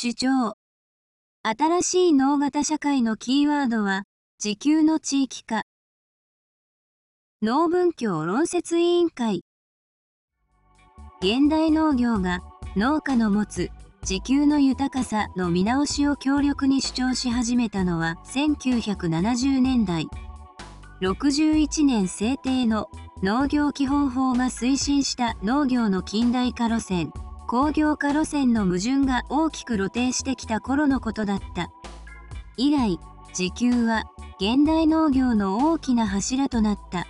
主張。新しい脳型社会のキーワードは、時給の地域化。農文教論説委員会。現代農業が農家の持つ時給の豊かさの見直しを強力に主張し始めたのは1970年代。61年制定の農業基本法が推進した農業の近代化路線、工業化路線の矛盾が大きく露呈してきた頃のことだった。以来、時給は現代農業の大きな柱となった。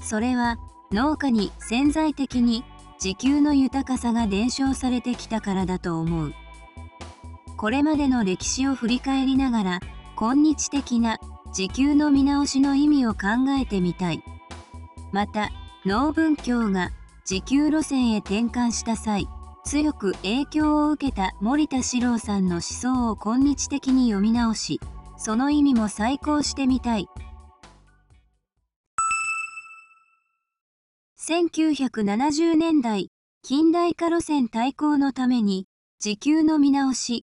それは農家に潜在的に時給の豊かさが伝承されてきたからだと思う。これまでの歴史を振り返りながら、今日的な時給の見直しの意味を考えてみたい。また、農文教が時給路線へ転換した際、強く影響を受けた森田史郎さんの思想を今日的に読み直し、その意味も再考してみたい。1970年代、近代化路線対抗のために、時給の見直し。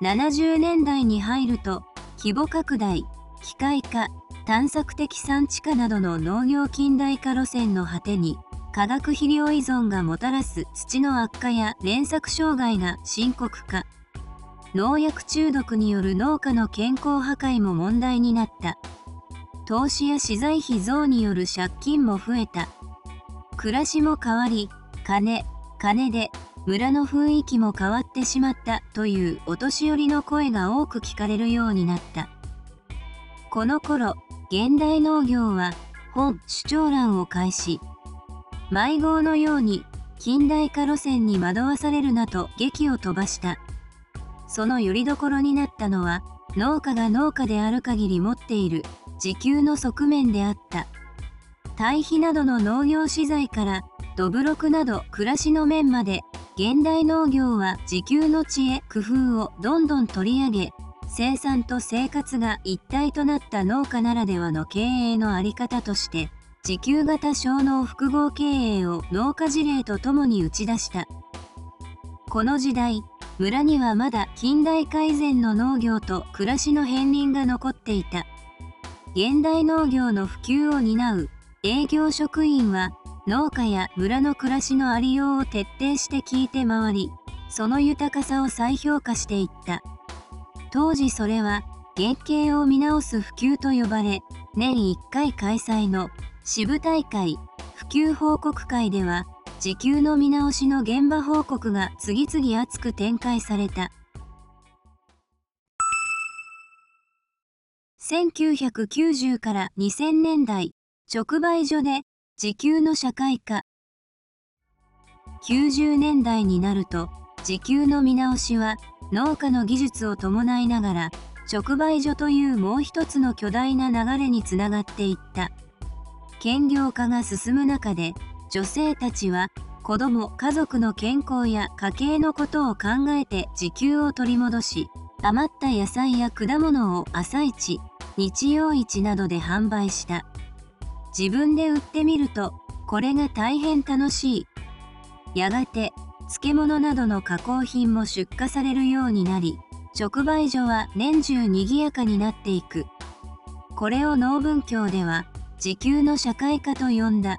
70年代に入ると、規模拡大、機械化、探索的産地化などの農業近代化路線の果てに、化学肥料依存がもたらす土の悪化や連作障害が深刻化。農薬中毒による農家の健康破壊も問題になった。投資や資材費増による借金も増えた。暮らしも変わり、金、金で村の雰囲気も変わってしまったというお年寄りの声が多く聞かれるようになった。この頃、現代農業は本主張欄を開始。迷子のように近代化路線に惑わされるなと劇を飛ばした。その拠り所になったのは農家が農家である限り持っている時給の側面であった。堆肥などの農業資材からどぶろくなど暮らしの面まで現代農業は自給の知恵工夫をどんどん取り上げ生産と生活が一体となった農家ならではの経営の在り方として自給型小農複合経営を農家事例とともに打ち出したこの時代村にはまだ近代化以前の農業と暮らしの片鱗が残っていた現代農業の普及を担う営業職員は農家や村の暮らしのありようを徹底して聞いて回り、その豊かさを再評価していった。当時それは、原型を見直す普及と呼ばれ、年1回開催の支部大会、普及報告会では、時給の見直しの現場報告が次々熱く展開された。1990から2000年代、直売所で時給の社会化90年代になると時給の見直しは農家の技術を伴いながら直売所というもう一つの巨大な流れにつながっていった兼業化が進む中で女性たちは子供家族の健康や家計のことを考えて時給を取り戻し余った野菜や果物を朝市日曜市などで販売した。自分で売ってみるとこれが大変楽しい。やがて漬物などの加工品も出荷されるようになり直売所は年中賑やかになっていく。これを農文教では時給の社会化と呼んだ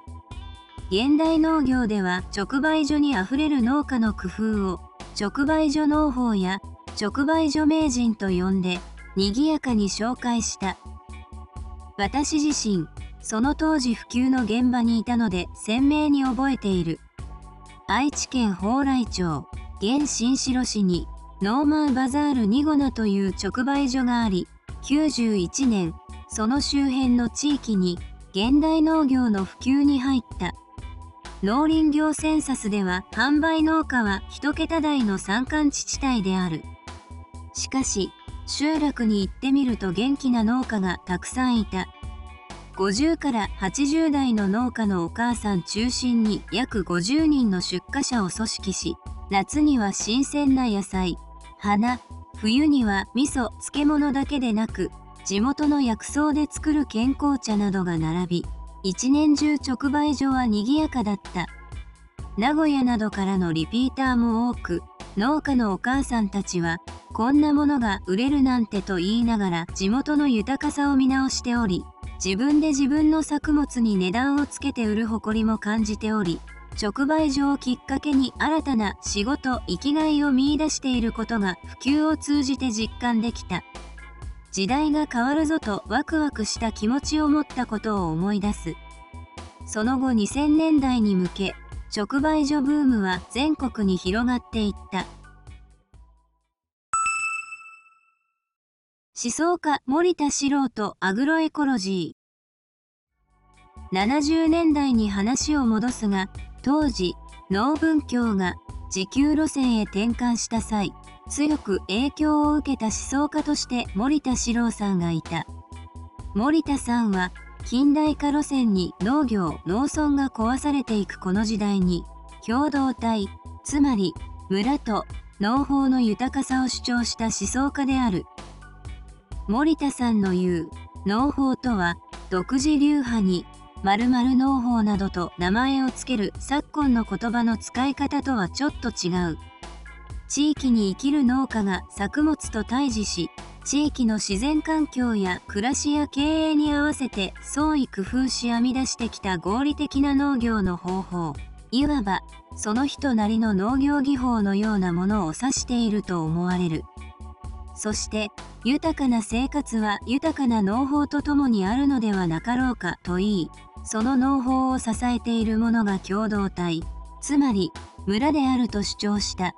現代農業では直売所にあふれる農家の工夫を直売所農法や直売所名人と呼んで賑やかに紹介した私自身その当時普及の現場にいたので鮮明に覚えている。愛知県蓬莱町、現新城市に、ノーマンバザールニゴナという直売所があり、91年、その周辺の地域に現代農業の普及に入った。農林業センサスでは販売農家は1桁台の山間地地帯である。しかし、集落に行ってみると元気な農家がたくさんいた。50から80代の農家のお母さん中心に約50人の出荷者を組織し、夏には新鮮な野菜、花、冬には味噌、漬物だけでなく、地元の薬草で作る健康茶などが並び、一年中直売所は賑やかだった。名古屋などからのリピーターも多く、農家のお母さんたちはこんなものが売れるなんてと言いながら地元の豊かさを見直しており自分で自分の作物に値段をつけて売る誇りも感じており直売所をきっかけに新たな仕事生きがいを見いだしていることが普及を通じて実感できた時代が変わるぞとワクワクした気持ちを持ったことを思い出す。その後2000年代に向け直売所ブームは全国に広がっていった。思想家森田四郎とアグロエコロジー。70年代に話を戻すが当時農文教が自給路線へ転換した際強く影響を受けた思想家として森田四郎さんがいた。森田さんは近代化路線に農業農村が壊されていくこの時代に共同体つまり村と農法の豊かさを主張した思想家である。森田さんの言う農法とは独自流派に〇〇農法などと名前を付ける昨今の言葉の使い方とはちょっと違う。地域に生きる農家が作物と対峙し地域の自然環境や暮らしや経営に合わせて創意工夫し編み出してきた合理的な農業の方法いわばその人なりの農業技法のようなものを指していると思われる。そして豊かな生活は豊かな農法とともにあるのではなかろうかといいその農法を支えているものが共同体つまり村であると主張した。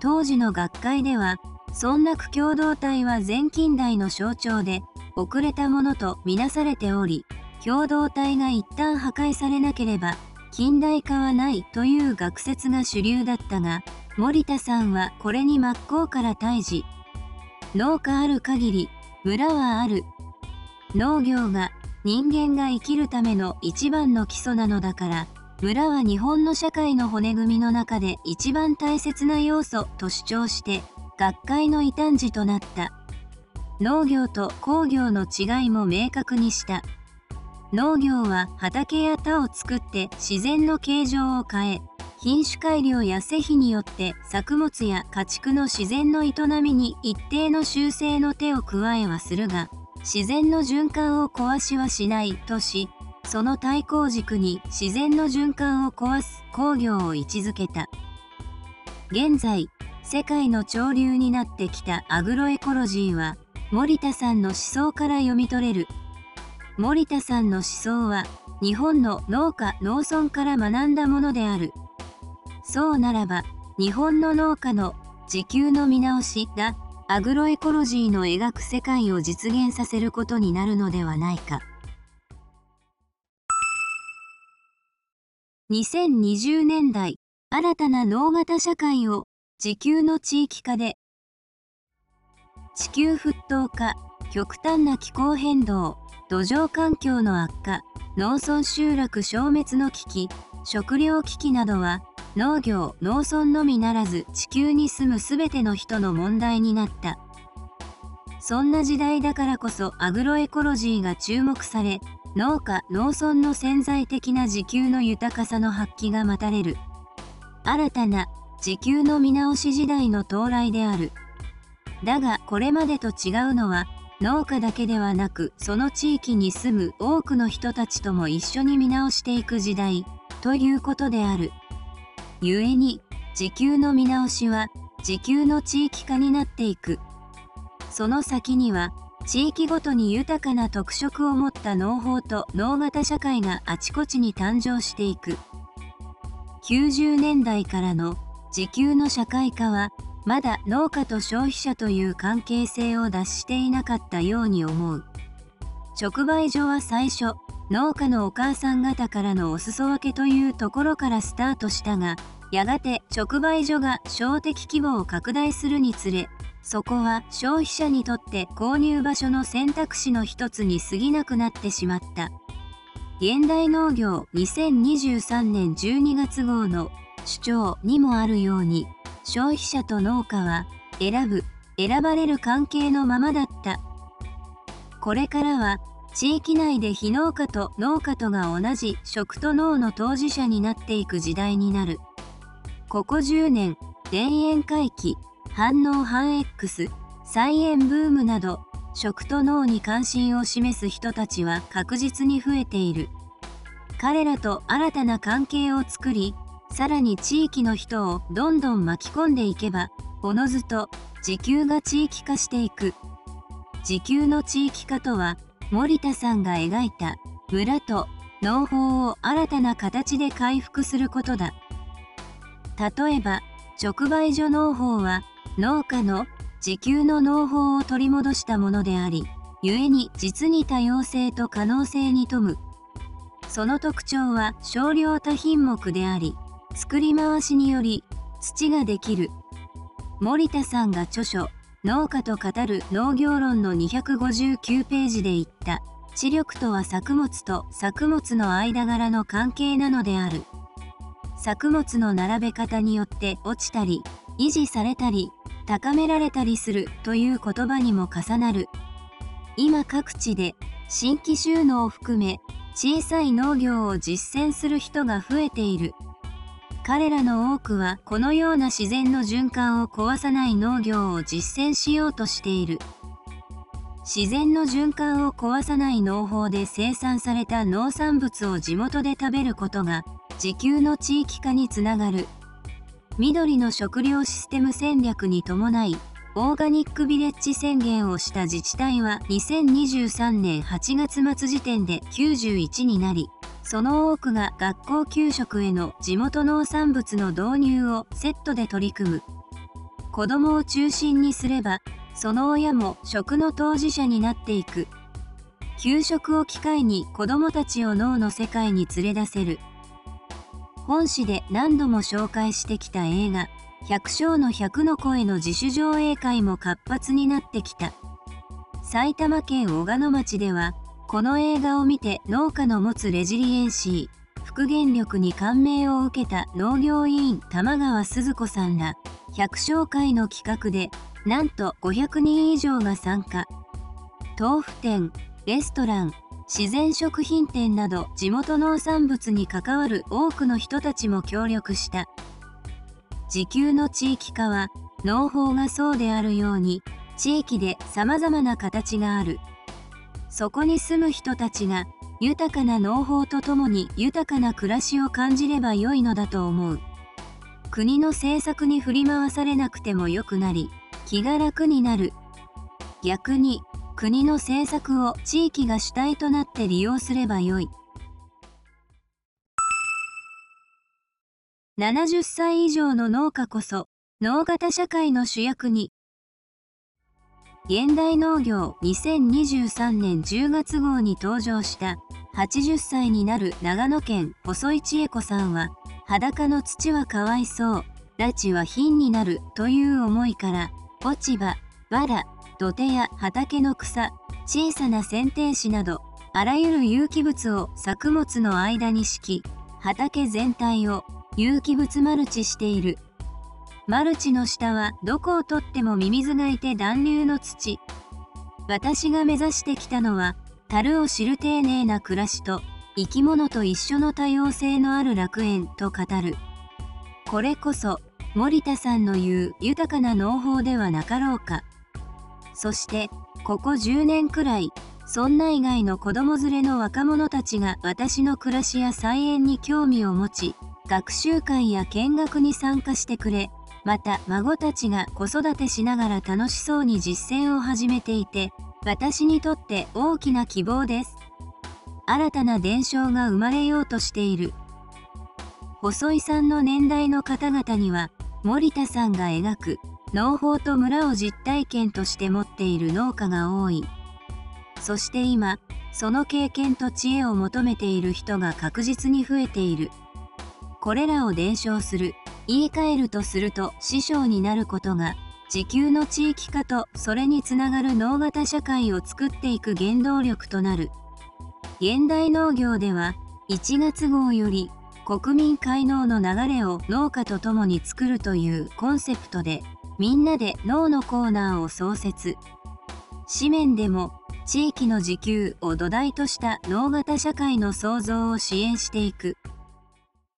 当時の学会ではそんな苦共同体は全近代の象徴で遅れたものとみなされており共同体が一旦破壊されなければ近代化はないという学説が主流だったが森田さんはこれに真っ向から対峙農家ある限り村はある。農業が人間が生きるための一番の基礎なのだから村は日本の社会の骨組みの中で一番大切な要素と主張して学会の異端児となった。農業と工業の違いも明確にした。農業は畑や田を作って自然の形状を変え品種改良や施肥によって作物や家畜の自然の営みに一定の修正の手を加えはするが自然の循環を壊しはしないとしその対抗軸に自然の循環を壊す工業を位置づけた。現在世界の潮流になってきたアグロエコロジーは森田さんの思想から読み取れる。森田さんの思想は日本の農家農村から学んだものである。そうならば日本の農家の時給の見直しがアグロエコロジーの描く世界を実現させることになるのではないか。2020年代新たな脳型社会を地球の地域化で地球沸騰化極端な気候変動土壌環境の悪化農村集落消滅の危機食糧危機などは農業農村のみならず地球に住む全ての人の問題になった。そんな時代だからこそアグロエコロジーが注目され農家農村の潜在的な自給の豊かさの発揮が待たれる。新たな自給の見直し時代の到来である。だがこれまでと違うのは農家だけではなくその地域に住む多くの人たちとも一緒に見直していく時代ということである。故に時給の見直しは時給の地域化になっていく。その先には地域ごとに豊かな特色を持った農法と農型社会があちこちに誕生していく。90年代からの時給の社会化はまだ農家と消費者という関係性を脱していなかったように思う。直売所は最初農家のお母さん方からのお裾分けというところからスタートしたがやがて直売所が小的規模を拡大するにつれそこは消費者にとって購入場所の選択肢の一つに過ぎなくなってしまった。現代農業2023年12月号の主張にもあるように消費者と農家は選ぶ選ばれる関係のままだった。これからは地域内で非農家と農家とが同じ食と農の当事者になっていく時代になる。ここ10年田園回帰反応反 X 菜園ブームなど食と脳に関心を示す人たちは確実に増えている。彼らと新たな関係を作りさらに地域の人をどんどん巻き込んでいけばおのずと時給が地域化していく。時給の地域化とは森田さんが描いた村と農法を新たな形で回復することだ。例えば直売所農法は農家の時給の農法を取り戻したものであり故に実に多様性と可能性に富む。その特徴は少量多品目であり作り回しにより土ができる。森田さんが著書農家と語る農業論の259ページで言った。知力とは作物と作物の間柄の関係なのである。作物の並べ方によって落ちたり維持されたり高められたりするという言葉にも重なる。今各地で新規収納を含め小さい農業を実践する人が増えている。彼らの多くはこのような自然の循環を壊さない農業を実践しようとしている。自然の循環を壊さない農法で生産された農産物を地元で食べることが自給の地域化につながる。緑の食料システム戦略に伴いオーガニックビレッジ宣言をした自治体は2023年8月末時点で91になりその多くが学校給食への地元農産物の導入をセットで取り組む。子どもを中心にすればその親も食の当事者になっていく。給食を機会に子どもたちを脳の世界に連れ出せる。本誌で何度も紹介してきた映画「百姓の百の声」の自主上映会も活発になってきた。埼玉県小鹿野町ではこの映画を見て農家の持つレジリエンシー復元力に感銘を受けた農業委員玉川鈴子さんら百姓会の企画でなんと500人以上が参加。豆腐店レストラン自然食品店など地元農産物に関わる多くの人たちも協力した。時給の地域化は農法がそうであるように地域で様々な形がある。そこに住む人たちが豊かな農法とともに豊かな暮らしを感じれば良いのだと思う。国の政策に振り回されなくても良くなり気が楽になる。逆に国の政策を地域が主体となって利用すればよい。70歳以上の農家こそ農型社会の主役に。現代農業2023年10月号に登場した80歳になる長野県細井千恵子さんは裸の土はかわいそう拉致は貧になるという思いから落ち葉藁土手や畑の草小さな剪定枝などあらゆる有機物を作物の間に敷き畑全体を有機物マルチしている。マルチの下はどこをとってもミミズがいて暖流の土。私が目指してきたのは樽を知る丁寧な暮らしと生き物と一緒の多様性のある楽園と語る。これこそ森田さんの言う豊かな農法ではなかろうか。そしてここ10年くらいそんな以外の子供連れの若者たちが私の暮らしや菜園に興味を持ち学習会や見学に参加してくれまた孫たちが子育てしながら楽しそうに実践を始めていて私にとって大きな希望です。新たな伝承が生まれようとしている。細井さんの年代の方々には森田さんが描く農法と村を実体験として持っている農家が多い。そして今その経験と知恵を求めている人が確実に増えている。これらを伝承する言い換えるとすると師匠になることが地球の地域化とそれにつながる脳型社会を作っていく原動力となる。現代農業では1月号より国民開農の流れを農家と共に作るというコンセプトでみんなで脳のコーナーを創設。紙面でも地域の自給を土台とした脳型社会の創造を支援していく。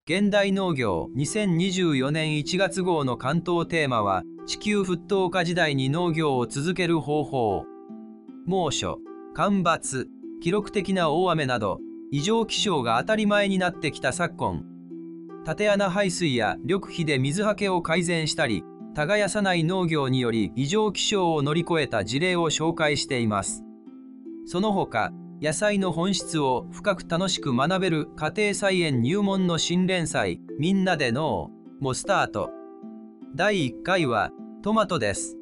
現代農業2024年1月号の関東テーマは地球沸騰化時代に農業を続ける方法。猛暑干ばつ記録的な大雨など異常気象が当たり前になってきた昨今。縦穴排水や緑肥で水はけを改善したり耕さない農業により異常気象を乗り越えた事例を紹介しています。その他野菜の本質を深く楽しく学べる家庭菜園入門の新連載「みんなで農」もスタート。第1回はトマトです。